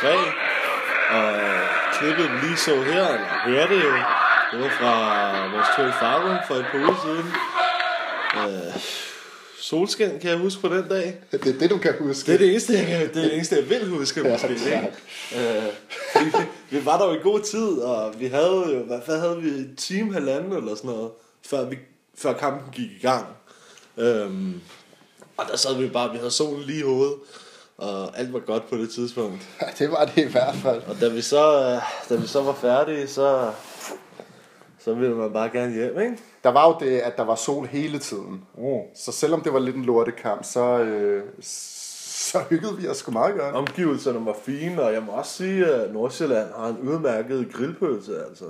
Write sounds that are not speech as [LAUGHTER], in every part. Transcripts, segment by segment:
episode 3. Og øh, klippet lige så her, eller hørte jo, det var fra vores tur i Farven for et par uger siden. Øh, solskin kan jeg huske på den dag. Det er det, du kan huske. Det er det eneste, jeg, kan, det er det eneste, jeg vil huske. Ja, Måske, ikke? Øh, vi, vi var der jo i god tid, og vi havde jo, hvad, hvad havde vi, et time, halvanden eller sådan noget, før, vi, før kampen gik i gang. Øhm, og der sad vi bare, vi havde solen lige i hovedet, og alt var godt på det tidspunkt. Det var det i hvert fald. Og da vi så, øh, da vi så var færdige, så, så ville man bare gerne hjem, ikke? Der var jo det, at der var sol hele tiden. Mm. Så selvom det var lidt en lortekamp, så, øh, så hyggede vi os sgu meget godt. Omgivelserne var fine, og jeg må også sige, at Nordsjælland har en udmærket grillpølse, altså.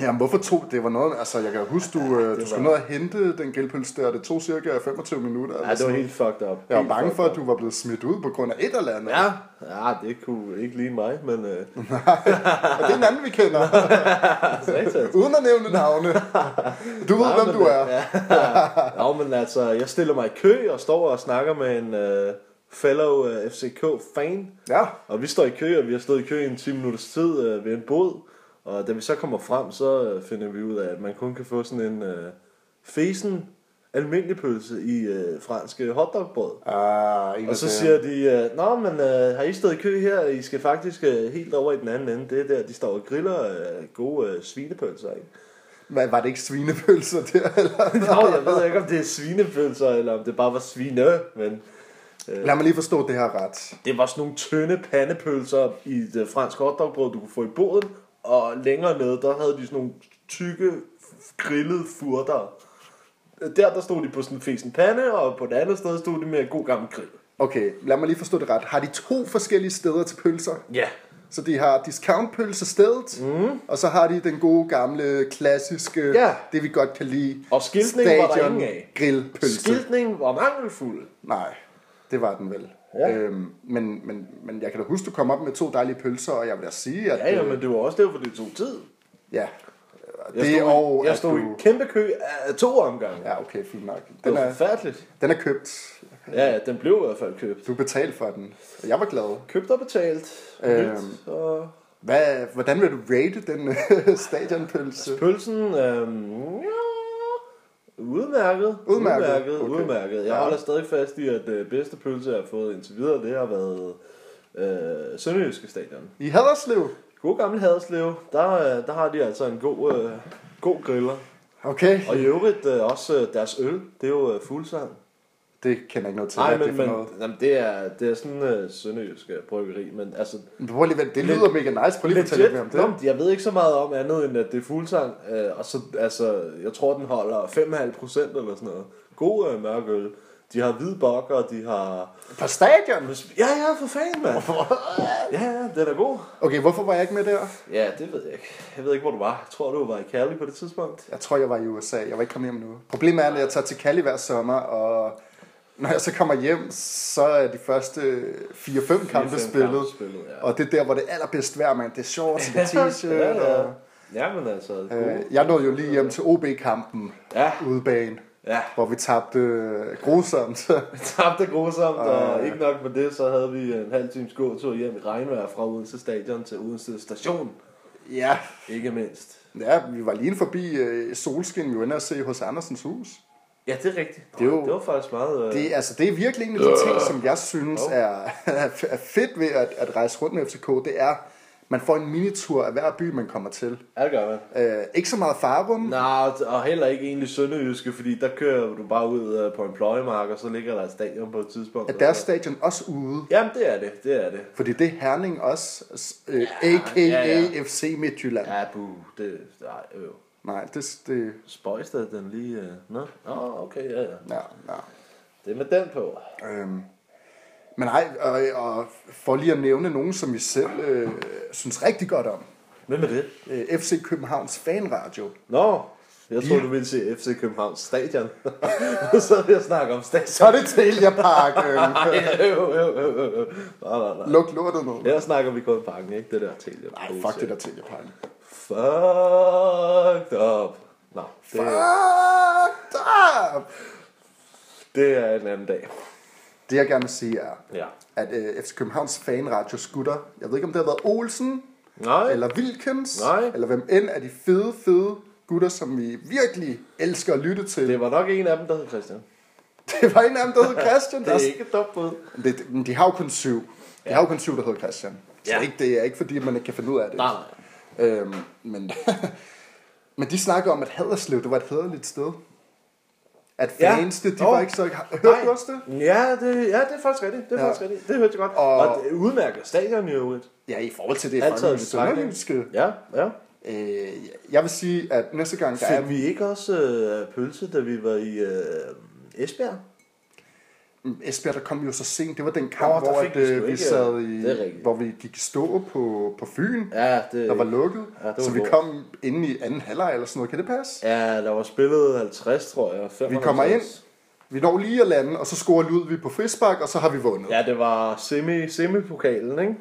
Jamen, hvorfor tog det? var noget, altså jeg kan huske, du, øh, du var- skulle ned og hente den gælpølse der, det tog cirka 25 minutter. Ja, det var helt fucked up. Jeg var bange for, at du var blevet smidt ud på grund af et eller andet. Ja, ja, det kunne ikke lige mig, men... Øh, [LAUGHS] Og det er en anden, vi kender, uden at nævne navne. Du ved, Nej, hvem du er. Ja. Nå, men altså, jeg stiller mig i kø og står og snakker med en uh, fellow uh, FCK-fan. Ja, Og vi står i kø, og vi har stået i kø i en 10 minutters tid uh, ved en båd. Og da vi så kommer frem, så finder vi ud af, at man kun kan få sådan en uh, fesen almindelig pølse i uh, franske hotdogbrød. ah, Og så siger de, uh, Nå, men uh, har I stået i kø her? I skal faktisk uh, helt over i den anden ende. Det er der, de står og griller uh, gode uh, svinepølser, ikke? Hvad, var det ikke svinepølser der? [LAUGHS] Eller? [LAUGHS] Nå, jeg ved ikke, om det er svinepølser, eller om det bare var svine, men Lad mig lige forstå det her ret. det var sådan nogle tynde pandepølser i det franske hotdogbrød, du kunne få i båden, og længere nede, der havde de sådan nogle tykke, grillede furter. Der, der stod de på sådan en fesen pande, og på det andet sted stod de med god gammel grill. Okay, lad mig lige forstå det ret. Har de to forskellige steder til pølser? Ja. Så de har discountpølsestedet, mm. og så har de den gode gamle, klassiske, Ja. det vi godt kan lide, Og skiltning var der ingen af. grillpølse. Skiltning var mangelfuld. Nej, det var den vel. Ja. Øhm, men, men, men jeg kan da huske, du kom op med to dejlige pølser, og jeg vil da sige, at... Ja, ja, øh, men det var også derfor, det tog tid. ja. Jeg det stod, og, i, jeg stod du... i kæmpe kø af to omgange. Ja, okay, fint nok. Det Den var er, forfærdeligt. den er købt. Ja, ja, den blev i hvert fald købt. Du betalte for den. Jeg var glad. Købt og betalt. Øhm. Nyt, og Hvad, hvordan vil du rate den [LAUGHS] stadionpølse? pølsen, øhm, ja, udmærket. Udmærket, Udmærket, okay. udmærket. Jeg Ja. holder stadig fast i, at det bedste pølse, jeg har fået indtil videre, det har været øh, Sønderjyske Stadion. I Haderslev? God gammel Haderslev, der, øh, der har de altså en god, øh, god griller. Okay, Og i øvrigt øh, også øh, deres øl, det er jo øh, fuldsang. Det kender jeg ikke noget til. Nej, men, det men noget? jamen, det, er, det er sådan en øh, sønderjysk øh, bryggeri, men altså... Men Prøv lige, det lyder mega nice. Prøv lige at fortælle lidt mere om det. Men jeg ved ikke så meget om andet, end at det er fuldsang. Øh, og så, altså, jeg tror, den holder 5,5 procent eller sådan noget. God øh, mørk øl. De har hvid bokker, de har... På stadion? Ja, ja, for fanden, mand. [LAUGHS] Ja, ja, den er god. Okay, hvorfor var jeg ikke med der? Ja, det ved jeg ikke. Jeg ved ikke, hvor du var. Jeg tror, du var i Cali på det tidspunkt. Jeg tror, jeg var i USA. Jeg var ikke kommet hjem nu. Problemet er, at jeg tager til Cali hver sommer, og når jeg så kommer hjem, så er de første 4-5 kampe spillet. spillet, ja. Og det er der, hvor det er allerbedst vejr, man. Det er shorts, det er t-shirt. ja, ja. Og, Ja, men altså... øh, jeg nåede jo lige hjem til OB-kampen Ja, udebane, ja. hvor vi tabte øh, grusomt. [LAUGHS] Vi tabte grusomt, og ikke nok med det, så havde vi en halv times gåtur hjem i regnvejr fra Odense Stadion til Odense Station. ja, Ikke mindst. ja, vi var lige forbi øh, Solskin, vi var inde og se hos Andersens hus. Ja, det er rigtigt. Det er jo- det var faktisk meget... Øh... Det, altså, det er virkelig en af de ting, som jeg synes er, er fedt ved at, at rejse rundt med FCK. Det er, man får en minitur af hver by, man kommer til. Ja, det gør man. Øh, ikke så meget farum. Nej, og heller ikke egentlig sønderjyske, fordi der kører du bare ud øh, på en pløjemark, og så ligger der et stadion på et tidspunkt. Er deres stadion også ude? Jamen, det er det, det er det. Fordi det er Herning også, øh, a.k.a. ja, ja. FC Midtjylland. Ja, bu, det... Nej, øh. Nej, det, det, Spøjs da den lige... Øh... Nå, Nå, okay, ja, ja. ja, ja. Det er med den på. Øhm, men nej, og, og for lige at nævne nogen, som vi selv øh, synes rigtig godt om. Hvem er det? Øh, FC Københavns Fanradio. Nå, jeg tror, du ville se FC Københavns Stadion. [LAUGHS] så det at snakke om stadion. Så er det Telia Park. Øh, [LAUGHS] Nej, jo, jo, jo, jo, jo. Nej, nej, nej. luk lortet ned. Her snakker vi kun parken, ikke? Det der til. Nej, fuck det der Telia Park. Fucked up. Nå, det, Fuck up! det er en anden dag. Det jeg gerne vil sige er, Ja. at øh, FC Københavns fanradio skutter, jeg ved ikke om det har været Olsen, Nej. eller Wilkens, Nej. eller hvem end af de fede, fede gutter, som vi virkelig elsker at lytte til. Det var nok en af dem, der hed Christian. [LAUGHS] Det var en af dem, der hed Christian. [LAUGHS] Det er ikke et dumt bud. det, men de har jo kun syv. De har jo kun syv, der hedder Christian. Så Ja. ikke, det er ikke fordi, man ikke kan finde ud af det. Nej, nej. Øhm, men, [LAUGHS] men de snakker om, at Haderslev, det var et hederligt sted. At Ja. fansene, de Nå. var ikke så... Hørte du også det? Ja, det, ja, det er faktisk rigtigt. Det er Ja. faktisk rigtigt. Det hørte jeg godt. Og- Og, det er udmærket stadion i øvrigt. Ja, i forhold til det Alt taget i fucking betragtning. sønderjyske. Ja, ja. Øh, jeg vil sige, at næste gang, der er... Fik vi ikke også øh, pølse, da vi var i øh, Esbjerg? Esbjerg, der kom vi jo så sent. Det var den kamp, der hvor at, vi øh, vi sad i... er. Hvor vi gik stå på, på Fyn, Ja, det, der var lukket. Ja, det var så vi kom ind i anden halvleg eller sådan noget. Kan det passe? Ja, der var spillet 50, tror jeg. 55. Vi kommer ind, vi når lige at lande, og så scorer Ludvig på frispark, og så har vi vundet. Ja, det var semi, semipokalen, ikke?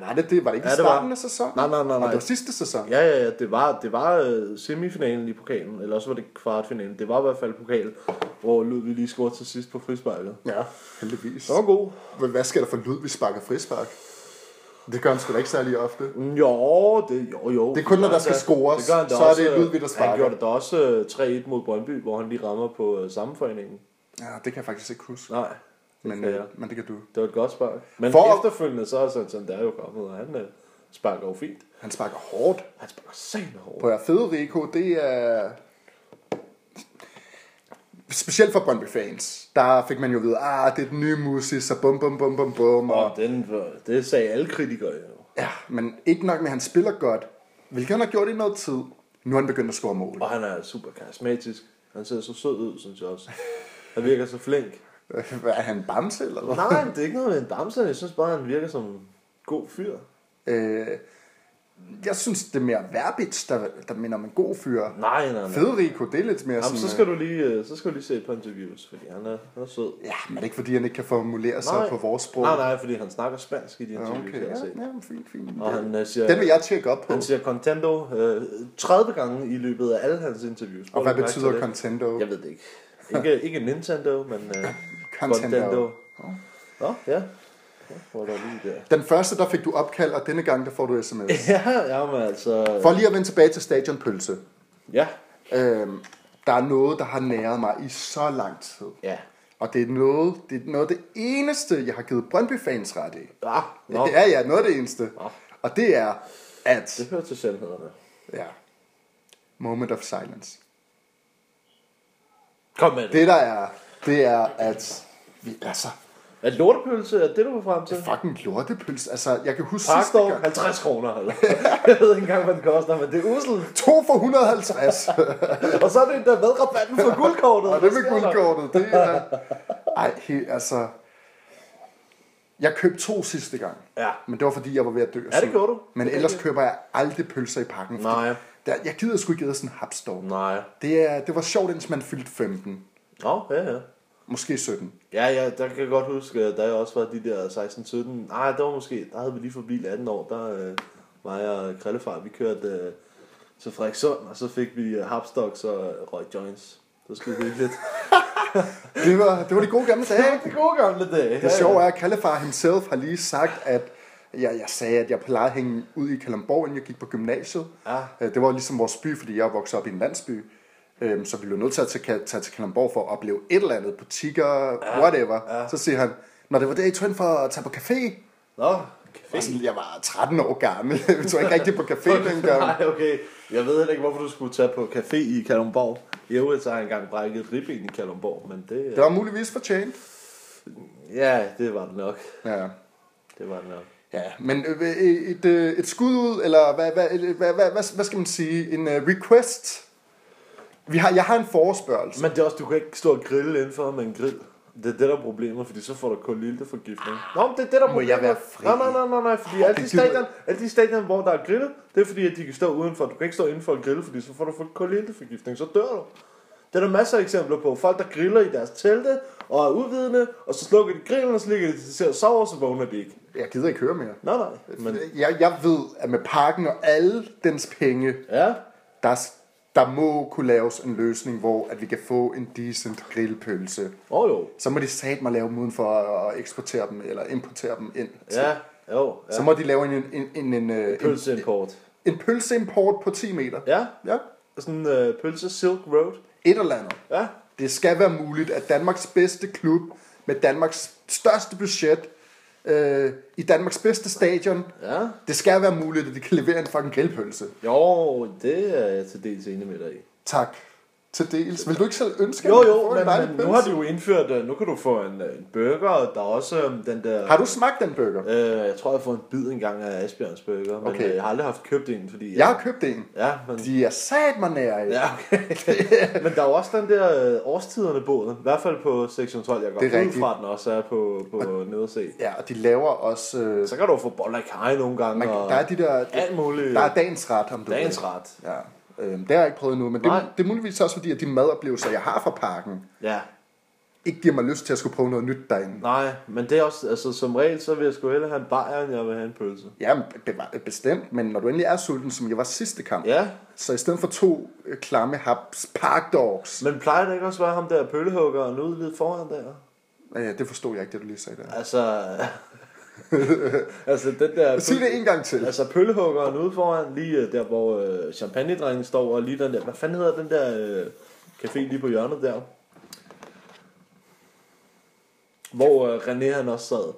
Var det det? Var det ikke Ja, i det var. starten af sæsonen? Nej, nej, nej, Og nej. det var sidste sæson? Ja, ja, ja, det var, det var øh, semifinalen i pokalen, eller også var det kvartfinalen. Det var i hvert fald pokal, hvor Ludvig lige scorede til sidst på frisparket. Ja, heldigvis. Det var god. Men Hvad skal der for Ludvig sparker frispark? Det gør han sgu da ikke særlig ofte. Jo, det, jo, jo. Det er kun, når der skal scores, Det så er også, det øh, Ludvig, der sparker. Han gjorde det da også øh, 3-1 mod Brøndby, hvor han lige rammer på øh, sammenforeningen. Ja, det kan jeg faktisk ikke huske. Nej, det, Men, kan øh, jeg. men det kan du. det var et godt spark. Men For- efterfølgende, så er sådan, der er jo kommet, og han øh, sparker jo fint. Han sparker hårdt. Han sparker sane hårdt. På Federico, det er... Specielt for Brøndby-fans, der fik man jo at vide, ah, det er den nye musis, og bum, bum, bum, bum, bum. Og, Og den, det sagde alle kritikere jo. ja, men ikke nok med, at han spiller godt, hvilket han har gjort i noget tid. Nu er han begyndt at score mål. Og han er super karismatisk. Han ser så sød ud, synes jeg også. Han virker så flink. [LAUGHS] Hvad, er han bamse, eller hvad? Nej, det er ikke noget med en bamse. Jeg synes bare, han virker som en god fyr. Øh, jeg synes, det er mere Verbitz, der, der minder om en god fyr. Nej, nej, nej. Federico, det er lidt mere Jamen, sådan... så skal du lige, øh, så skal du lige se et par interviews, fordi han er, han er sød. Ja, men det er ikke fordi, han ikke kan formulere sig på vores sprog. Nej, nej, fordi han snakker spansk i de Ja, interviews, okay, jeg har ja, set. ja, fint, fint. Og han øh, siger, Den vil jeg tjekke op på. han siger contento øh, 30 gange i løbet af alle hans interviews. Prøv Og hvad betyder. Contendo? Jeg ved det ikke. Ikke, ikke Nintendo, men uh, [LAUGHS] Contendo. Contento. Nå, ja. Ja, Hvor er der der. Den første, der fik du opkald, og denne gang, der får du sms. [LAUGHS] Ja, ja, men altså... For lige at vende tilbage til stadionpølse. Ja. Øhm, der er noget, der har næret mig i så lang tid. Ja. Og det er noget, det er noget af det eneste, jeg har givet Brøndby-fans ret i. Ah, nå. Ja, ja, noget af det eneste. Nå. Og det er, at... Det hører til sandhederne. Ja. Moment of silence. Kom med det. Det der er, det er, at... Vi, altså, Er lortepølse, er det, du var frem til? fucking lortepølse. Altså, jeg kan huske sidste Parkdog, gang. 50 kroner. Eller? [LAUGHS] jeg ved ikke engang, hvad den koster, men det er uselt. To for 150. [LAUGHS] Og så er det der med rabatten for guldkortet. [LAUGHS] Og det med guldkortet, det er... Ej, he, altså... Jeg købte to sidste gang. Ja. Men det var fordi, jeg var ved at dø. Ja, det gjorde du. Men Det er ellers rigtigt. køber jeg aldrig pølser i pakken. Nej. Der, jeg gider sgu ikke give sådan en hapstorm. Nej. Det, er, det var sjovt, indtil man fyldte 15. Nå, ja, ja. Måske 17. Ja, ja, der kan jeg godt huske, da jeg også var de der 16-17. Nej, det var måske, der havde vi lige forbi 18 år. Der øh, var jeg og Krillefar, vi kørte øh, til Frederikssund, og så fik vi øh, hapstocks og øh, røg joints. Det var sgu hyggeligt. Det var, det var de gode gamle dage. de gode gamle dage. Det sjove er, at Kallefar himself har lige sagt, at jeg, jeg sagde, at jeg plejede at hænge ud i Kalamborg, inden jeg gik på gymnasiet. Ja. Øh, Det var ligesom vores by, fordi jeg vokset op i en landsby. Øhm, Så vi blev nødt til at tage, tage til Kalamborg for at opleve et eller andet, butikker, ja. whatever. Ja. Så siger han, når det var det, I ind for at tage på café. Nå, café. sådan, jeg var 13 år gammel. [LAUGHS] Vi tog ikke rigtig på café [LAUGHS] dengang. Nej, okay. Jeg ved heller ikke, hvorfor du skulle tage på café i Kalundborg. I øvrigt så har jeg engang brækket et ribben i Kalundborg, men det... Det var muligvis fortjent. Ja, det var det nok. Ja. Det var det nok. Ja, men øh, et, øh, et skud ud, eller hvad, hvad, hvad, hvad, hvad, hvad skal man sige, en request. Vi har, jeg har en forespørgsel. Men det er også, du kan ikke stå og grille indenfor med en grill. Det er det, der er problemet, fordi så får du kulilteforgiftning. Nå, men det er det, der er Må problemet. jeg være fri? Nej, nej, nej, nej, nej fordi alle de, stadion, alle de stadion, hvor der er grillet, det er fordi, at de kan stå udenfor. Du kan ikke stå indenfor og grille, fordi så får du kulilteforgiftning, så dør du. Det er der masser af eksempler på. Folk, der griller i deres telte og er uvidende, og så slukker de grillen, og så ligger de til at sove, og så vågner de ikke. Jeg gider ikke høre mere. Nej, nej. Men, Jeg, jeg ved, at med parken og alle dens penge, ja, der, der må kunne laves en løsning, hvor at vi kan få en decent grillpølse. Oh, jo. Så må de sat mig lave dem uden for at eksportere dem, eller importere dem ind. til. Ja, jo. Ja. Så må de lave en, en, en, en, øh, en, Pølseimport. en pølseimport på 10 meter. Ja, Ja. sådan en uh, pølse Silk Road. Et eller andet. Ja, Det skal være muligt, at Danmarks bedste klub med Danmarks største budget øh, i Danmarks bedste stadion, ja. det skal være muligt, at de kan levere en fucking grillpølse. Jo, det er jeg til dels enig med dig i. Tak. Til dels. Vil du ikke selv ønske, Jo, at jo, en men, men nu har de jo indført, øh, nu kan du få en, øh, en burger, og der er også øh, den der... Har du smagt den burger? Øh, jeg tror, jeg har fået en bid engang af Asbjørns burger, men Okay. øh, jeg har aldrig haft købt en, fordi... Jeg har købt en. Ja, men... De er sat mig nær i. Ja, okay. [LAUGHS] men der er jo også den der øh, årstiderne båden, i hvert fald på sektion 12. Jeg går Det er ud fra, at den også er på, på nederse. Ja, og de laver også... Øh, Så kan du få boller i kaj nogle gange, man, og der er de der... alt muligt. Der er dagens ret, om du dagens ret. Ja. Øhm, det har jeg ikke prøvet nu, men det, Nej. det er muligvis også fordi, at de madoplevelser, jeg har fra parken, Ja, ikke giver mig lyst til at skulle prøve noget nyt derinde. nej, men det er også, altså som regel, så vil jeg sgu hellere have en bajer, end jeg vil have en pølse. Ja, be- bestemt, men når du endelig er sulten, som jeg var sidste kamp, Ja, så i stedet for to øh, klamme haps park dogs, men plejer det ikke også at være ham der pøllehuggeren ude lidt foran der? øh, det forstod jeg ikke, det du lige sagde der. Altså, [LAUGHS] [LAUGHS] altså den der... Sig det en gang til. Altså pøllehuggeren ude foran, lige øh, der hvor øh, champagnedrengen står, og lige den der, hvad fanden hedder den der øh, café lige på hjørnet der? Hvor øh, René han også sad.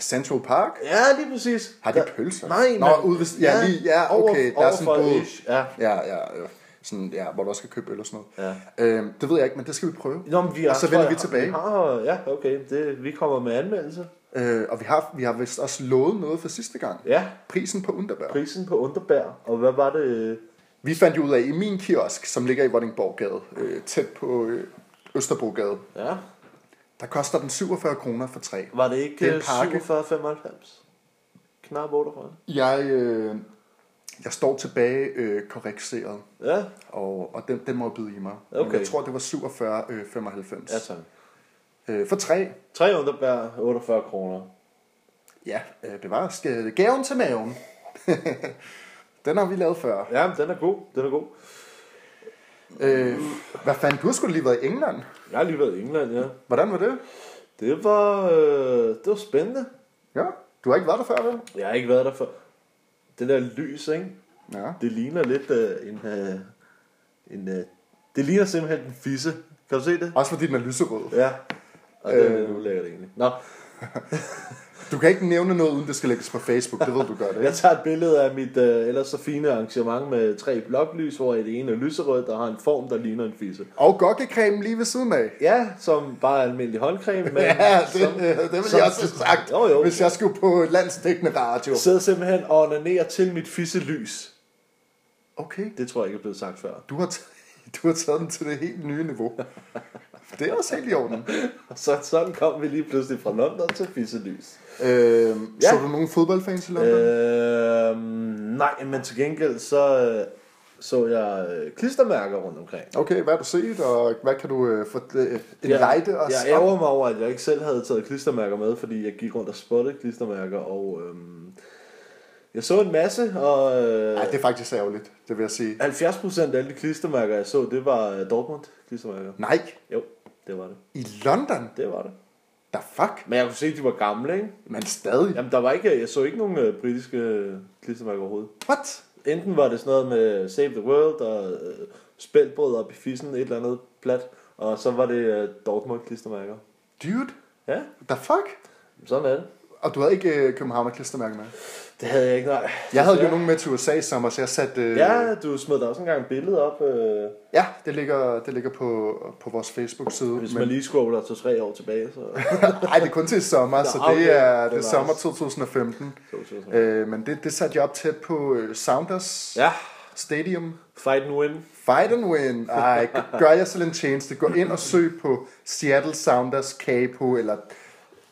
Central Park? Ja, lige præcis. Har de Der- pølser? Nej, Nå, men- ude ved, ja, lige, ja, okay, der er sådan en ish, Ja. Ja, ja, ja, sådan, ja, hvor du også kan købe øl og sådan noget. Ja. Øhm, det ved jeg ikke, men det skal vi prøve. Nå, men vi Og så vender vi tilbage. Ja, okay. Det, vi kommer med anmeldelse. Øh, og vi har, vi har vist også lovet noget for sidste gang. Ja, Prisen på Underberg. prisen på Underbær. Og hvad var det? Vi fandt jo ud af, i min kiosk, som ligger i Vordingborggade, øh, tæt på øh, Østerbrogade, Ja, der koster den 47 kroner for tre. var det ikke Det er en øh, pakke. 47,95? Knap 48. Jeg, øh, jeg står tilbage øh, korrekseret, Ja, og, og den, den må jeg byde i mig. Men Okay. Jeg tror, det var 47,95. Øh, 95. ja tak. Øh, for tre. Tre Underbær, 48 kroner. Ja, øh, det var sk- gaven til maven. [LAUGHS] den har vi lavet før. Ja, den er god. Den er god. Øh, hvad fanden, du har sgu lige været i England. Jeg har lige været i England, ja. Hvordan var det? Det var, øh, det var spændende. Ja, du har ikke været der før, vel? Jeg har ikke været der før. Det der lys, ikke? Ja. Det ligner lidt øh, en... Øh, en øh, det ligner simpelthen en fisse. Kan du se det? Også fordi den er lyserød. Ja. Og det er Øh. ulækkert egentlig. Nå, [LAUGHS] Du kan ikke nævne noget, uden det skal lægges på Facebook. Det ved du godt, jeg ikke? tager et billede af mit øh, ellers så fine arrangement med tre bloklys, hvor det ene er lyserødt, der har en form, der ligner en fisse. Og gokkecreme lige ved siden af. Ja, som bare almindelig håndcreme, men [LAUGHS] Ja, det, som, det vil som- jeg også have sagt, Jo, jo. hvis jeg skulle på landsdækkende radio. sidder simpelthen og onanerer til mit fisselys. Okay, Det tror jeg ikke er blevet sagt før. du har, t- [LAUGHS] du har taget den til det helt nye niveau. Det er også helt i orden. [LAUGHS] Så, sådan kom vi lige pludselig fra London til fisselys. Øh, Ja. Så du nogle fodboldfans i London? Øh, nej, men til gengæld så øh, så jeg øh, klistermærker rundt omkring. Okay, hvad har du set, og hvad kan du øh, få øh, en lejde os jeg ærger mig over, at jeg ikke selv havde taget klistermærker med, fordi jeg gik rundt og spottede klistermærker, og øhm, jeg så en masse, og øh, Ej, det er faktisk ærgerligt, det vil jeg sige. 70% af alle de klistermærker, jeg så, det var øh, Dortmund klistermærker. Nej, Jo, det var det. i London? Det var det. Da fuck? Men jeg kunne se, at de var gamle, ikke? Men stadig. Jamen, der var ikke, jeg så ikke nogen øh, britiske øh, klistermærker overhovedet. What? Enten var det sådan noget med Save the World og øh, spældbrød op i fissen, et eller andet plat, og så var det øh, Dortmund klistermærker. Dude, Ja, da fuck? sådan er det. Og du havde ikke øh, København klistermærke med? Det havde jeg ikke, nej. Jeg havde jo nogen med til USA sommer, så jeg satte... Øh, Ja, du smed da også engang et billede op, øh, ja det, ligger, det ligger på, på vores Facebook-side. hvis man lige scroller til tre år tilbage. Så. [LAUGHS] Nej, det er kun til sommer, Nå, så det er, Det er det er nice. sommer 2015. Øh, men det, det satte jeg op tæt på øh, Sounders Ja, Stadium. fight and win. Fight and win. Ej, gør jeg selv en tjeneste. Gå ind og søg på Seattle Sounders Capo, eller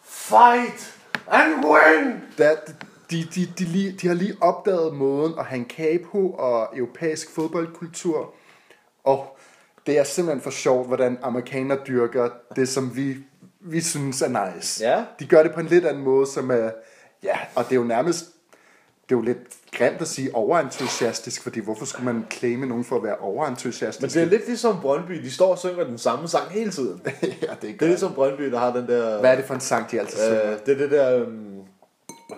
Fight and win! der, de, de, de, lige, de har lige opdaget måden at have en capo og europæisk fodboldkultur. Og det er simpelthen for sjovt, hvordan amerikanere dyrker det, som vi, vi synes er nice. Ja. De gør det på en lidt anden måde, som er... Ja, og det er jo nærmest... Det er jo lidt grimt at sige overentusiastisk, fordi hvorfor skulle man claime nogen for at være overentusiastisk? Men det er lidt ligesom Brøndby, de står og synger den samme sang hele tiden. [LAUGHS] ja, det er, Det er ligesom Brøndby, der har den der... Hvad er det for en sang, de altid synger? Øh, det er det der... øhm,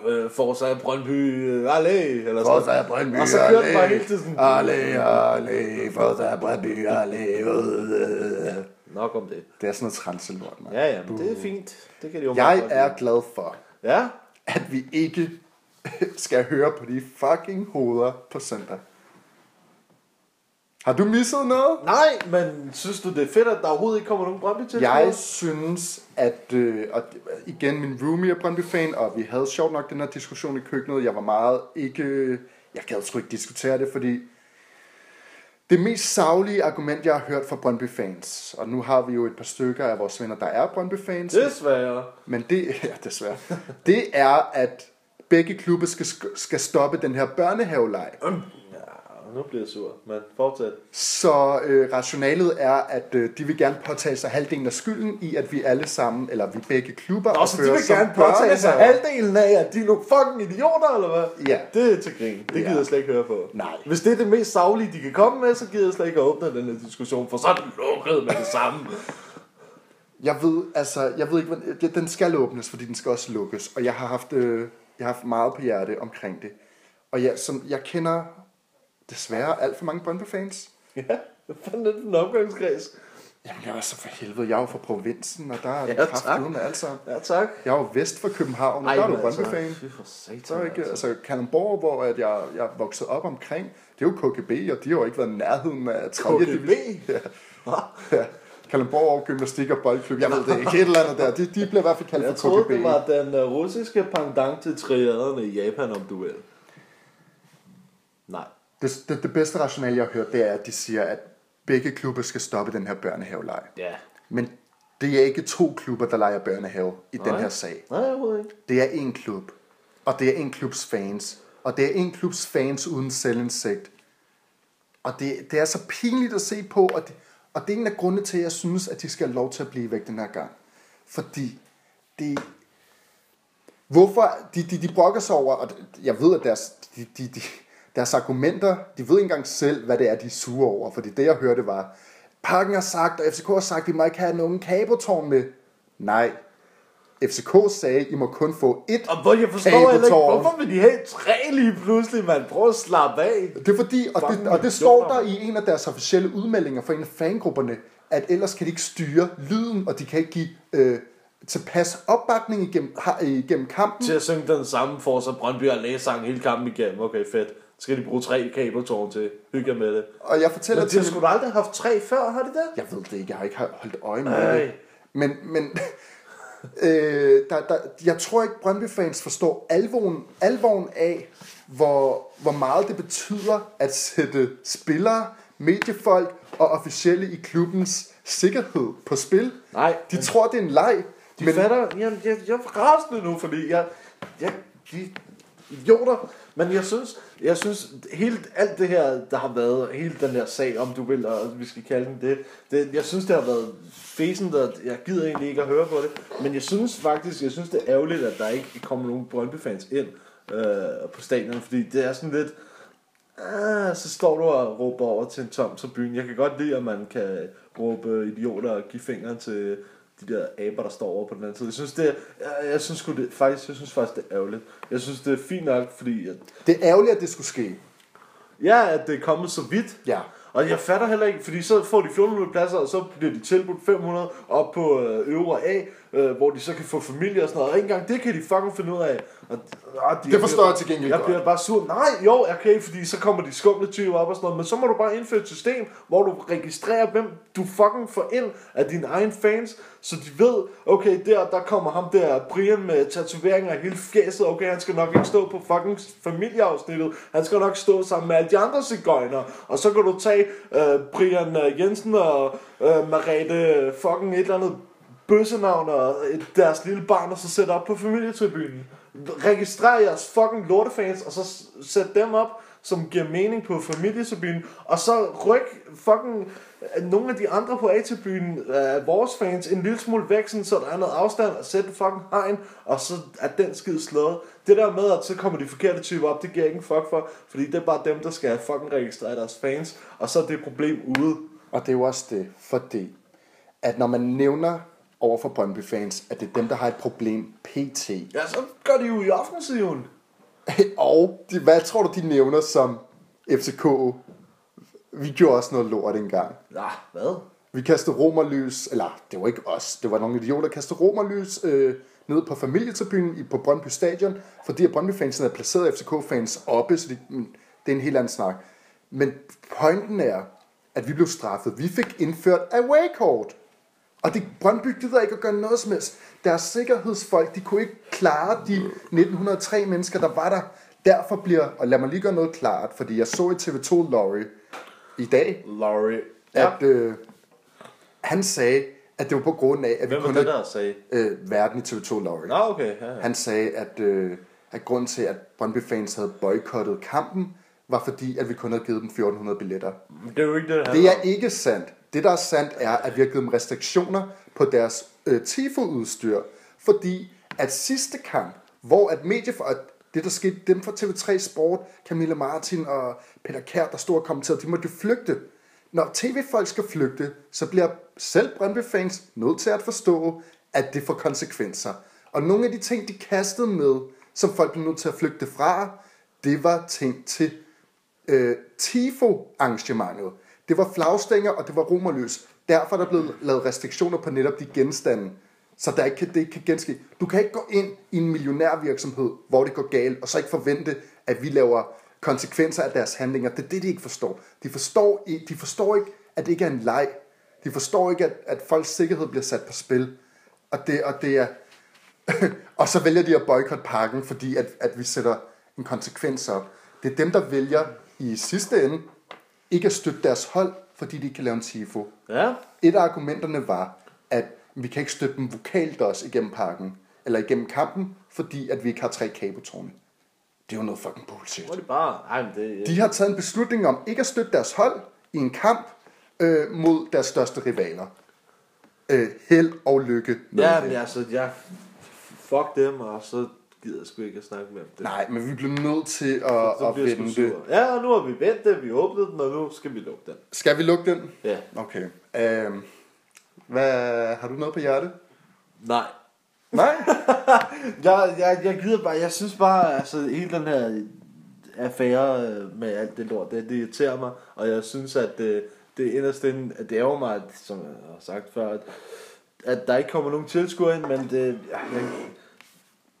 Øh, Forza Brøndby øh, Allé, eller sådan Forza Brøndby, Og så kører den bare hele tiden. Allé, allé, Forza Brøndby, allé. øh. Nok om det. Det er sådan noget transelort, mand. Ja, ja, men det er fint. Det kan de jo Jeg er glad for, Ja, at vi ikke [LAUGHS] skal høre på de fucking hoveder på søndag. Har du misset noget? nej, men synes du, det er fedt, at der overhovedet ikke kommer nogen Brøndby til? Jeg synes, at øh, og igen, min roomie er Brøndby-fan, og vi havde sjovt nok den her diskussion i køkkenet. Jeg var meget ikke... Jeg gad sgu ikke diskutere det, fordi det mest savlige argument, jeg har hørt fra Brøndby-fans, og nu har vi jo et par stykker af vores venner, der er Brøndby-fans, Desværre. men det, [LAUGHS] ja, desværre, det er, at begge klubber skal, skal stoppe den her børnehaveleg. Ja, nu bliver jeg sur, men fortsæt. Så øh, rationalet er, at øh, de vil gerne påtage sig halvdelen af skylden i, at vi alle sammen, eller vi begge klubber, Og så de vil gerne påtage sig halvdelen af, at de er nogle fucking idioter, eller hvad? Ja. Det er til grin. Det gider Ja. jeg slet ikke høre på. Nej. Hvis det er det mest savlige, de kan komme med, så gider jeg slet ikke at åbne den her diskussion, for så er det lukket med det samme. Jeg ved, altså, jeg ved ikke, den skal åbnes, fordi den skal også lukkes. Og jeg har haft, øh, jeg har haft meget på hjerte omkring det. Og jeg, som, jeg kender desværre alt for mange Brøndby-fans. ja, hvad fanden er det en omgangskreds? Jamen, jeg er så for helvede. Jeg er jo fra provinsen, og der er Ja, kraftedeme alt sammen. Ja, tak. Jeg er jo vest for København, og der er du altså, Brøndby-fan. Fy for satan. Så er ikke, altså Kalundborg, hvor at jeg, jeg vokset op omkring, det er jo KGB, og de har jo ikke været nærheden af 3. KGB? [LAUGHS] Ja. ja. Kalundborg Gymnastik og Boldklub, jeg ved det ikke, et eller andet der. De, de bliver i hvert fald kaldt Jeg for troede, KGB. det var den uh, russiske pendant til triaderne i Japan om duel. Nej. Det, det, det bedste rationale, jeg har hørt, det er, at de siger, at begge klubber skal stoppe den her børnehaveleg. Ja. Men det er ikke to klubber, der leger børnehave i den Nej. her sag. Nej, jeg ikke. Det er en klub, og det er en klubs fans, og det er en klubs fans uden selvindsigt. Og det, det er så pinligt at se på, og det, og det er en af grundene til, at jeg synes, at de skal have lov til at blive væk den her gang. Fordi det... Hvorfor? De, de, de brokker sig over, og jeg ved, at deres, de, de, de, deres argumenter, de ved ikke engang selv, hvad det er, de er sure over. Fordi det, jeg hørte, var, Parken har sagt, og FCK har sagt, at vi må ikke have nogen kabotårn med. Nej. FCK sagde, I må kun få ét Og hvor jeg forstår heller ikke, hvorfor vil de have tre lige pludselig, man? Prøv at slappe af. Det er fordi, og det, og det står der i en af deres officielle udmeldinger fra en af fangrupperne, at ellers kan de ikke styre lyden, og de kan ikke give øh, tilpas opbakning igennem, igennem kampen. Til at synge den samme for så Brøndby og læse sang hele kampen igennem. Okay, fedt. Så skal de bruge tre kabeltårn til. Hygge med det. Og jeg fortæller Men de har sgu aldrig haft tre før, har de det? Jeg ved det ikke, jeg har ikke holdt øje med Ej. det. Men, men øh, der, der, jeg tror ikke, Brøndby-fans forstår alvoren, alvoren af, hvor, hvor meget det betyder at sætte spillere, mediefolk og officielle i klubbens sikkerhed på spil. Nej. De tror, det er en leg. De men... fatter, jeg, jeg, jeg er rasende nu, fordi jeg, jeg, de idioter, men jeg synes, jeg synes, helt alt det her, der har været, hele den her sag, om du vil, og vi skal kalde den det, det jeg synes, det har været fesen, og jeg gider egentlig ikke at høre på det, men jeg synes faktisk, jeg synes, det er ærgerligt, at der ikke kommer nogen Brøndby-fans ind øh, på stadion, fordi det er sådan lidt, Ah, så står du og råber over til en tom tribune. Jeg kan godt lide, at man kan råbe idioter og give fingeren til de der aber, der står over på den anden side. Jeg synes, det er, jeg, jeg synes, det, faktisk, jeg synes faktisk, det er ærgerligt. Jeg synes, det er fint nok, fordi at, Det er ærgerligt, at det skulle ske. ja, at det er kommet så vidt. Ja. Og jeg fatter heller ikke, fordi så får de 1400 pladser, og så bliver de tilbudt 500 op på øh, øvre A, øh, hvor de så kan få familie og sådan noget. Og ikke engang det kan de fucking finde ud af. Og, og de, Det forstår jeg til gengæld Jeg godt. bliver bare sur. Nej, jo, okay, fordi så kommer de skumle tyve op og sådan noget. Men så må du bare indføre et system, hvor du registrerer, hvem du fucking får ind af dine egne fans, så de ved, okay, der, der kommer ham der, Brian med tatoveringer i hele fjeset, okay, han skal nok ikke stå på fucking familieafsnittet, han skal nok stå sammen med alle de andre cigøjner, og så kan du tage øh, Brian øh, Jensen og øh, Marete fucking et eller andet bøssenavn og et, deres lille barn, og så sætte op på familietribunen. Registrer jeres fucking lortefans, og så sæt dem op, som giver mening på familietribunen, og så ryk fucking øh, nogle af de andre på A-tribunen, øh, vores fans, en lille smule væk, sådan, så der er noget afstand, og sætte fucking hegn, og så er den skid slået. Det der med, at så kommer de forkerte typer op, det giver jeg ingen fuck for, fordi det er bare dem, der skal fucking registrere deres fans, og så er det problem ude. Og det er jo også det, fordi at når man nævner over for Brøndby-fans, at det er dem, der har et problem pt. Ja, så gør de jo i offensiven. [LAUGHS] og de, hvad tror du, de nævner som FCK? Vi gjorde også noget lort engang. Ja, hvad? Vi kastede romerlys, eller det var ikke os, det var nogle idioter, der kastede romerlys øh, nede på familietribunen på Brøndby Stadion, fordi at Brøndby-fansen havde placeret FCK-fans oppe, så de, mm, det er en helt anden snak. Men pointen er, at vi blev straffet. Vi fik indført away-kort. Og det, Brøndby gider ikke at gøre noget som helst. Deres sikkerhedsfolk, de kunne ikke klare de 1903 mennesker, der var der. Derfor bliver, og lad mig lige gøre noget klart, fordi jeg så i TV2 Lorry i dag, Laurie. Ja. at øh, han sagde, at det var på grund af, at vi Hvem var det, der sagde? øh, verden i TV2 Lorry. Nå, okay. Ja, ja. Han sagde, at, øh, at grunden til, at Brøndby-fans havde boykottet kampen, var fordi, at vi kun havde givet dem 1400 billetter. Det er jo ikke det, det er ikke sandt. Det, der er sandt, er, at vi har givet dem restriktioner på deres øh, tifo-udstyr, fordi at sidste kamp, hvor at medie for, at det der skete, dem fra TV3 Sport, Camilla Martin og Peter Kær, der stod og kommenterede, de måtte jo flygte. Når tv-folk skal flygte, så bliver selv Brøndby-fans nødt til at forstå, at det får konsekvenser. Og nogle af de ting, de kastede med, som folk blev nødt til at flygte fra, det var ting til øh, TIFO-arrangementet. Det var flagstænger, og det var romerlys. Derfor er der blevet lavet restriktioner på netop de genstande, så der ikke kan, det ikke kan genske. Du kan ikke gå ind i en millionærvirksomhed, hvor det går galt, og så ikke forvente, at vi laver konsekvenser af deres handlinger. Det er det, de ikke forstår. De forstår, de forstår ikke, at det ikke er en leg. De forstår ikke, at, at folks sikkerhed bliver sat på spil. Og det, og det er, [LAUGHS] og så vælger de at boykotte parken, fordi at, at vi sætter en konsekvens op. Det er dem, der vælger i sidste ende ikke at støtte deres hold, fordi de ikke kan lave en tifo. Ja, Et af argumenterne var, at vi kan ikke støtte dem vokalt også igennem parken, eller igennem kampen, fordi at vi ikke har tre kabotårne. Det er jo noget fucking bullshit. må de bare... Ej, men det... De har taget en beslutning om ikke at støtte deres hold i en kamp øh, mod deres største rivaler. Øh, held og lykke med Ja, det. men altså, jeg... Fuck dem, og så gider jeg sgu ikke at snakke med dem. Det. Nej, men vi bliver nødt til at, så at jeg vente. sur. Ja, og nu har vi vendt det, vi åbnede den, og nu skal vi lukke den. Skal vi lukke den? Ja. Okay. Øhm, hvad, har du noget på hjerte? Nej. Nej? [LAUGHS] Jeg, jeg, jeg gider bare, jeg synes bare, altså hele den her affære øh, med alt det lort, det, det irriterer mig, og jeg synes, at det, det inderst inde, at det ærger mig, at, som jeg har sagt før, at, at der ikke kommer nogen tilskuere ind, men det, ja, jeg,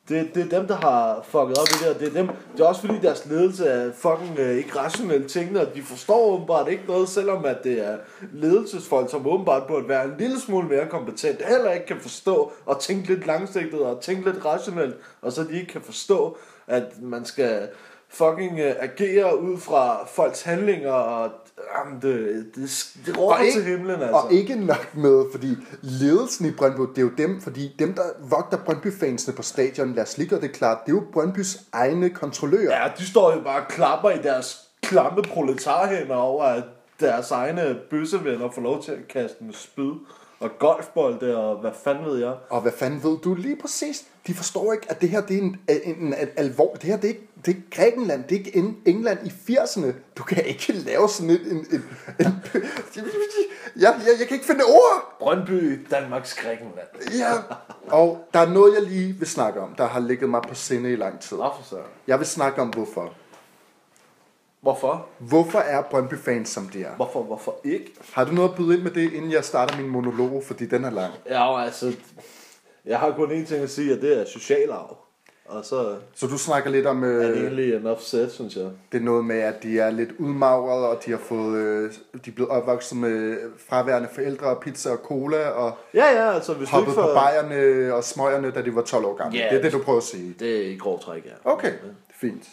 det, det er dem, der har fucket op i det, og det er, dem, det er også fordi deres ledelse er fucking øh, ikke rationelle tingene, og de forstår åbenbart ikke noget, selvom at det er ledelsesfolk, som åbenbart burde være en lille smule mere kompetent, heller ikke kan forstå og tænke lidt langsigtet og tænke lidt rationelt, og så de ikke kan forstå, at man skal fucking øh, agere ud fra folks handlinger, og jamen, det, det, det råber ikke- til himlen, altså. Og ikke nok med, fordi ledelsen i Brøndby, det er jo dem, fordi dem, der vogter Brøndby-fansene på stadion, lad os lige gøre det klart, det er jo Brøndbys egne kontrollører. Ja, de står jo bare og klapper i deres klamme proletarhænder over, at deres egne bøssevenner får lov til at kaste med spyd og golfbolde og hvad fanden ved jeg. Og hvad fanden ved du lige præcis? De forstår ikke, at det her det er en, en, en, en alvor. Det her det er, ikke, det er Grækenland, det er ikke Eng- England i 80'erne. Du kan ikke lave sådan en... en, en, en jeg, jeg, jeg kan ikke finde ord. Brøndby, Danmarks Grækenland. Ja. Og der er noget, jeg lige vil snakke om, der har ligget mig på sinde i lang tid. Hvorfor så? Jeg vil snakke om, hvorfor. Hvorfor? Hvorfor er Brøndby-fans, som de er? Hvorfor, hvorfor ikke? Har du noget at byde ind med det, inden jeg starter min monolog, fordi den er lang? Ja, altså, jeg har kun én ting at sige, og det er socialarv. Og så Så du snakker lidt om, er det øh, egentlig enough said, synes jeg. det er noget med, at de er lidt udmagrede, og de har fået, øh, de er blevet opvokset med fraværende forældre, og pizza og cola, og Ja, ja, altså hvis du hoppet på får... bajerne og smøgerne, da de var 12 år gamle. Ja. Det er det, du prøver at sige. Det er i grov træk, ja. Okay, fint.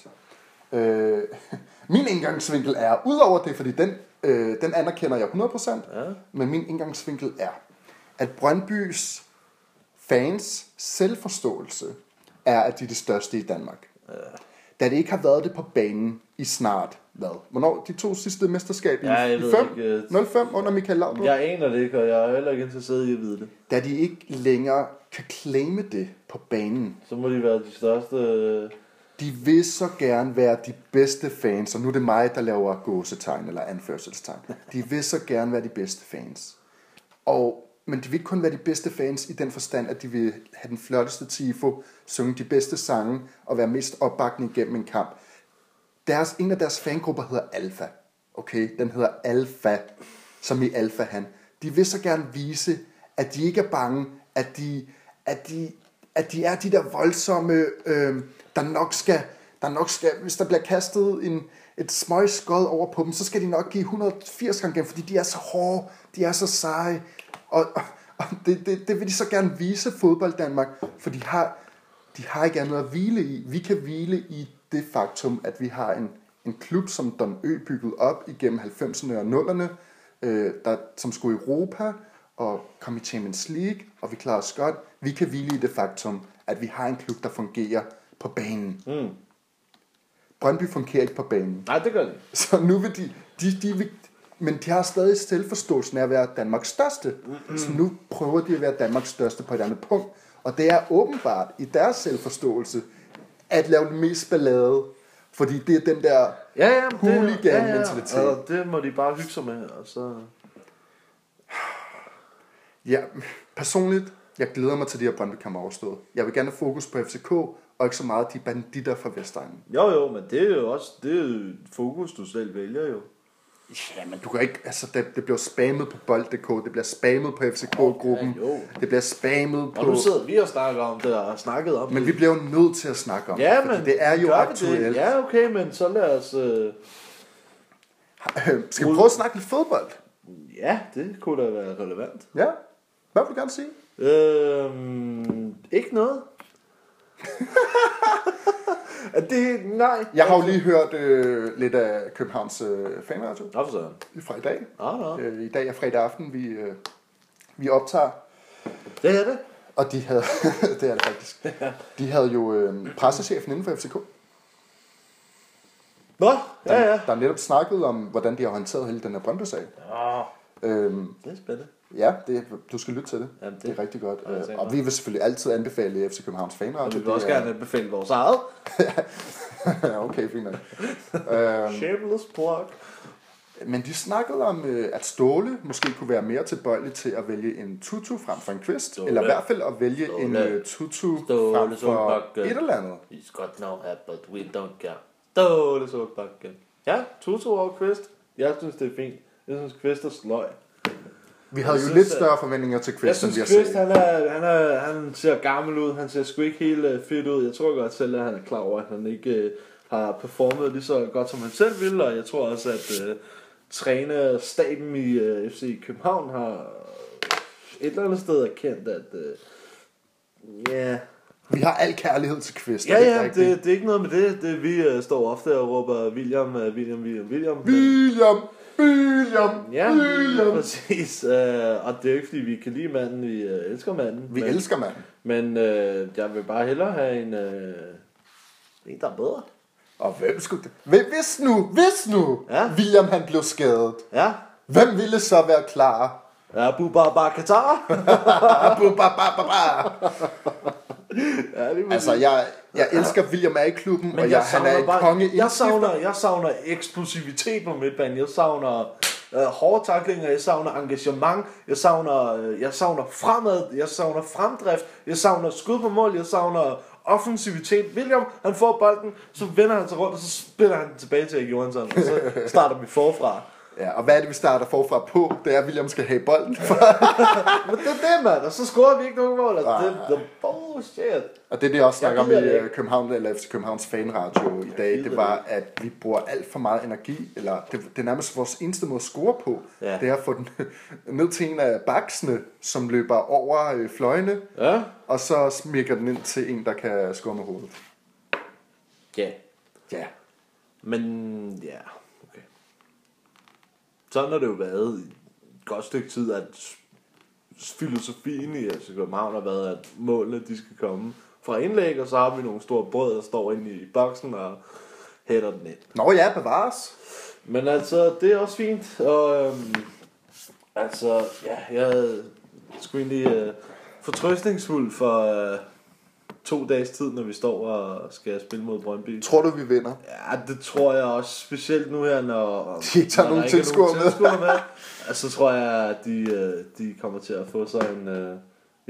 Øh, [LAUGHS] min indgangsvinkel er, udover det, fordi den, øh, den anerkender jeg 100%, Ja. men min indgangsvinkel er, at Brøndbys fans selvforståelse er, at de er det største i Danmark. da det ikke har været det på banen i snart, hvad? Hvornår de to sidste mesterskab i, Ja, i ved 5? ikke. 05 under Michael Laudrup? Jeg aner det ikke, og jeg er heller ikke interesseret i at vide det. Da de ikke længere kan claime det på banen. Så må de være de største... øh, De vil så gerne være de bedste fans, og nu er det mig, der laver gåsetegn eller anførselstegn. De vil så gerne være de bedste fans. Og, men de vil ikke kun være de bedste fans i den forstand, at de vil have den flotteste tifo, synge de bedste sange og være mest opbakning igennem en kamp. Deres, en af deres fangrupper hedder Alfa. Okay, den hedder Alfa, som i Alfa han. De vil så gerne vise, at de ikke er bange, at de, at de, at de er de der voldsomme, øh, der nok skal, der nok skal, hvis der bliver kastet en, et smøg skod over på dem, så skal de nok give 180 gange igen, fordi de er så hårde, de er så seje, og, og, det, det, det vil de så gerne vise fodbold Danmark, for de har, de har ikke andet at hvile i. Vi kan hvile i det faktum, at vi har en, en klub, som Don Ø byggede op igennem 90'erne og 0'erne, øh, der, som skulle i Europa og kom i Champions League, og vi klarer os godt. Vi kan hvile i det faktum, at vi har en klub, der fungerer på banen. Mm. Brøndby fungerer ikke på banen. Nej, det gør de. Så nu vil de, de, de vil, men de har stadig selvforståelsen af at være Danmarks største. Mm-hmm. Så nu prøver de at være Danmarks største på et andet punkt. Og det er åbenbart i deres selvforståelse at lave den mest ballade. Fordi det er den der Ja, ja, Hooligan-mentalitet. Ja, ja, og det må de bare hygge sig med, og så... Ja, personligt, jeg glæder mig til de her Brøndby-kampe overstået. Jeg vil gerne have fokus på FCK, og ikke så meget de banditter fra Vestegnen. Jo, jo, men det er jo også det er jo fokus, du selv vælger jo. Ja, men du kan ikke, altså det, det bliver spammet på bold.dk, det bliver spammet på FCK-gruppen, jo. det bliver spammet på... Og nu sidder vi og snakker om det, og snakket om Men det. vi bliver jo nødt til at snakke om ja, det, men det er jo aktuelt. Det? Ja, okay, men så lad os... Øh... Skal vi prøve at snakke lidt fodbold? Ja, det kunne da være relevant. Ja. Hvad vil du gerne sige? Øhm, ikke noget. [LAUGHS] Er det, nej. Jeg har jo lige hørt øh, lidt af Københavns øh, fanradio Nå, for sådan. fra i dag. Nå, nå. Øh, I dag er fredag aften, vi, øh, vi optager. Det er det. Og de havde, [LAUGHS] det er det faktisk, de havde jo øh, pressechefen inden for FCK, Nå, der, ja, ja. der netop snakkede om, hvordan de har håndteret hele den her Brøndby-sag. Åh, Øhm, det er spændende. Ja, det, du skal lytte til det. Jamen, det- det er rigtig godt. Ja, og vi vil selvfølgelig altid anbefale FC Københavns fanradio. Og vi vil Det også er- gerne befale vores eget. [LAUGHS] okay, fint nok. øhm, Shameless plug. men de snakkede om, øh, at Ståle måske kunne være mere tilbøjelig til at vælge en tutu frem for en kvist. Ståle. Eller i hvert fald at vælge en Ståle. øh, tutu Ståle frem for Solbakken. et eller andet. He's got no hat, but we don't care. Dåle solbakken. Ja, Tutu og Kvist. Jeg synes, det er fint. Jeg synes, Kvist er sløj. Vi havde Jeg jo synes, lidt større forventninger til Jeg Kvist, end vi har Kvist, set. han, er, han, er, han ser gammel ud. Han ser sgu ikke helt uh, fedt ud. Jeg tror godt selv, at han er klar over, at han ikke uh, har performet lige så godt, som han selv ville. Og jeg tror også, at uh, trænerstaben i uh, FC København har et eller andet sted erkendt, at... Uh, yeah. Vi har al kærlighed til Kvist. Ja, det ja, rigtigt? det, det er ikke noget med det. det vi uh, står ofte og råber William, uh, William, William, William. William, William, Ja, William. præcis. Uh, og det er jo ikke, fordi vi kan lide manden, vi uh, elsker manden. Vi men, elsker manden. Men øh, jeg vil bare hellere have en, øh, en der er bedre. Og hvem skulle det? Hvis nu, hvis nu, Ja. William han blev skadet, Ja. hvem ville så være klar? Ja, Buba Bakatar. Abu. [LAUGHS] [LAUGHS] ja, det Altså, jeg, jeg elsker William er i klubben, og jeg, han er en konge jeg savner, jeg savner eksplosivitet på midtbanen. Jeg savner øh, hårde taklinger, jeg savner engagement, jeg savner, øh, jeg savner fremad, jeg savner fremdrift, jeg savner skud på mål, jeg savner offensivitet. William, han får bolden, så vender han sig rundt, og så spiller han den tilbage til Erik Johansson, og så [LAUGHS] starter vi forfra. Ja, og hvad er det, vi starter forfra på? Det er, at William skal have bolden. [LAUGHS] Men det er det, mand, og så scorer vi ikke nogen mål. Altså, det, det er bullshit. Og det er det, også snakker om i øh, København, eller FC Københavns fanradio i dag. Det var, at vi bruger alt for meget energi, eller det, det er nærmest vores eneste måde at score på. Ja. Det er at få den [LAUGHS] ned til en af baksene, som løber over øh, fløjene, Ja. og så smækker den ind til en, der kan score med hovedet. Ja. Ja. Men ja. Sådan har det jo været i et godt stykke tid, at filosofien i FC København har været, at målene de skal komme fra indlæg, og så har vi nogle store brød, der står inde i boksen og hætter den ind. Nå ja, bevares. Men altså, det er også fint, og øhm, altså, ja, jeg er sgu egentlig øh, fortrøstningsfuld for øh, to dages tid, når vi står og skal spille mod Brøndby. Tror du, vi vinder? Ja, det tror jeg også, specielt nu her, når, [LAUGHS] De ikke tager når nogen er tilskuere med. med. Altså, så tror jeg, at de, øh, de kommer til at få sig en, øh,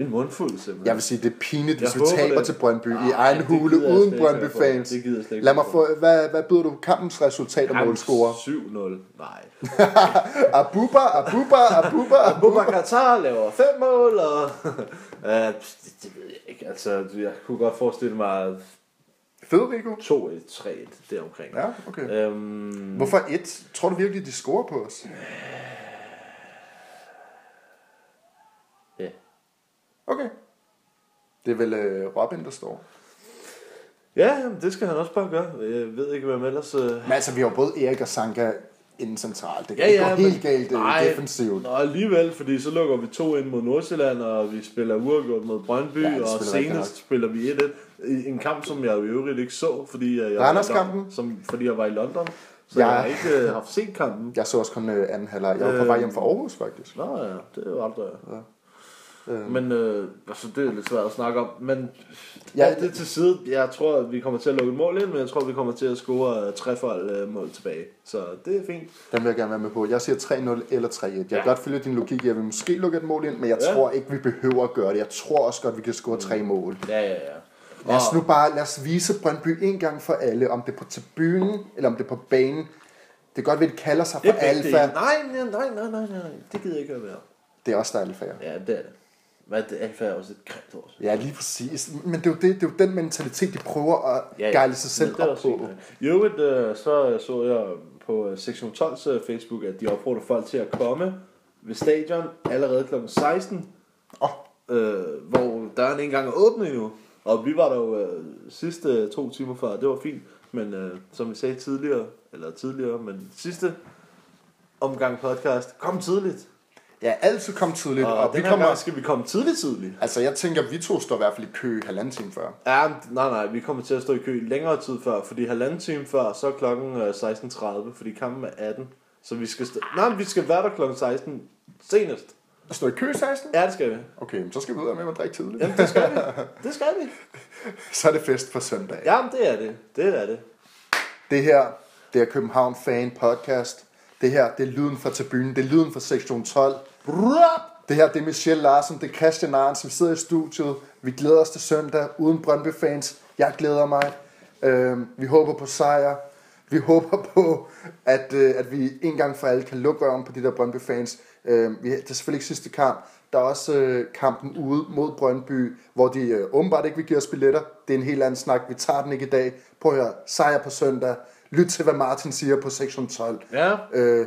en mundfuld, simpelthen. Jeg vil sige, det er pinligt, hvis vi taber det. til Brøndby i Ej, egen hule uden. Brøndby-fans. Det gider slet ikke Lad mig få, hvad, hvad byder du kampens resultat og målscorer? 7-0. Nej. [LAUGHS] Abuba, Abuba, Abuba, Abuba. Qatar laver fem mål, og... uh, [LAUGHS] det, det ved jeg ikke. Altså, jeg kunne godt forestille mig Federico? 2-1, 3-1 deromkring. Ja, okay. Øhm, Hvorfor et? Tror du virkelig, de scorer på os? Okay. Det er vel øh, Robin, der står. Ja, jamen, det skal han også bare gøre. Jeg ved ikke, hvem ellers... Uh... Men altså, vi har både Erik og Sanka inden centralt. Det Ja, ja, ja, ja, gå helt men- galt øh, Nej. defensivt. Nå, alligevel, fordi så lukker vi to ind mod Nordsjælland, og vi spiller uafgjort mod Brøndby, Ja, og senest spiller vi 1-1. I En kamp, som jeg i øvrigt ikke så, fordi jeg, var, London, som, fordi jeg var i London. Så Ja. jeg har ikke uh, haft set kampen. Jeg så også kun øh, anden halvleg. Jeg var på vej hjem fra Aarhus, faktisk. Nå ja, det er jo aldrig. Ja. Øh, Men øh, altså, det er lidt svært at snakke om. Men Ja, ja, det til side. Jeg tror, at vi kommer til at lukke et mål ind, men jeg tror, vi kommer til at score uh, trefold uh, mål tilbage. Så det er fint. Den vil jeg gerne være med på. Jeg siger 3-0 eller 3-1. Jeg kan Ja. godt følge din logik. Jeg vil måske lukke et mål ind, men jeg Ja. tror ikke, vi behøver at gøre det. Jeg tror også godt, vi kan score tre mål. Ja, ja, ja. Lad os nu bare lad os vise Brøndby en gang for alle, om det er på tribunen eller om det er på banen. Det er godt, at det kalder sig for det alfa. nej, nej, nej, nej, nej. Det gider jeg ikke at være. Det er også der er alfa. Ja, det er det. Men det alfa er også et grimt ord. Ja, lige præcis. Men det er jo, det, det er jo den mentalitet, de prøver at ja, Ja, gejle sig selv op på. I øvrigt, øh, så så jeg på øh, sektion 12's øh, Facebook, at de opfordrer folk til at komme ved stadion allerede kl. 16, Åh, øh, hvor døren ikke engang er åbnet endnu. Og vi var der jo øh, sidste to timer før, det var fint. Men øh, som vi sagde tidligere, eller tidligere, men sidste omgang podcast, kom tidligt. Ja, altid kom tidligt. Og, Og, og vi kommer, gang skal vi komme tidligt tidligt. altså, jeg tænker, vi to står i hvert fald i kø halvanden time før. Ja, nej, nej, vi kommer til at stå i kø længere tid før, fordi halvanden time før, så er klokken øh, 16.30, fordi kampen er 18. Så vi skal, st- nej, vi skal være der klokken 16 senest. Står i kø 16? Ja, det skal vi. Okay, men så skal vi ud med at drikke tidligt. Jamen, det skal vi. [LAUGHS] Det skal vi. Så er det fest på søndag. Jamen, det er det. Det er det. Det her, det er København Fan Podcast. Det her, det er lyden fra tribunen. Det er lyden fra sektion 12. Det her, det er Michelle Larsen, det er Christian Arndt, som sidder i studiet. Vi glæder os til søndag uden Brøndby-fans. Jeg glæder mig. Øhm, vi håber på sejr. Vi [LAUGHS] håber på, at, øh, at vi en gang for alle kan lukke røven på de der Brøndby-fans. Øhm, vi, det er selvfølgelig ikke sidste kamp. Der er også øh, kampen ude mod Brøndby, hvor de øh, åbenbart ikke vil give os billetter. Det er en helt anden snak. Vi tager den ikke i dag. Prøv at høre. Sejr på søndag. Lyt til, hvad Martin siger på sektion 12. Ja. Øh,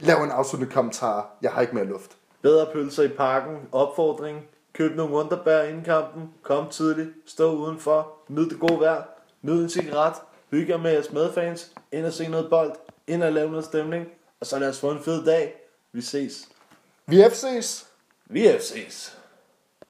lav en afsluttende kommentar. Jeg har ikke mere luft. Bedre pølser i parken. Opfordring. Køb nogle underbær inden kampen. Kom tidligt. Stå udenfor. Nyd det gode vejr. Nyd en cigaret. Hygge jer med jeres medfans. Ind og se noget bold. Ind og lave noget stemning. Og så lad os få en fed dag. Vi ses. Vi FC's. Vi FC's.